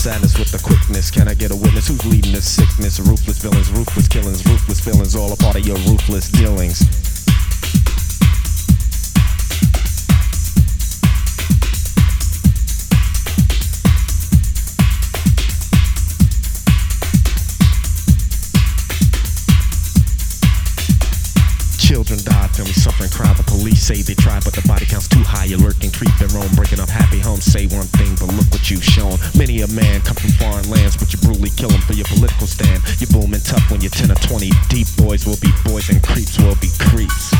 Sadness with the quickness. Can I get a witness? Who's leading the sickness? Ruthless villains, ruthless killings, ruthless feelings, all a part of your ruthless dealings. Children die, family suffering, crime. Police say they try, but the body count's too high. You're lurking, creeping, roam, breaking up happy homes. Say one thing, but look what you've shown. Many a man come from foreign lands, but you brutally kill him for your political stand. You're booming tough when you're 10 or 20 deep. Boys will be boys and creeps will be creeps.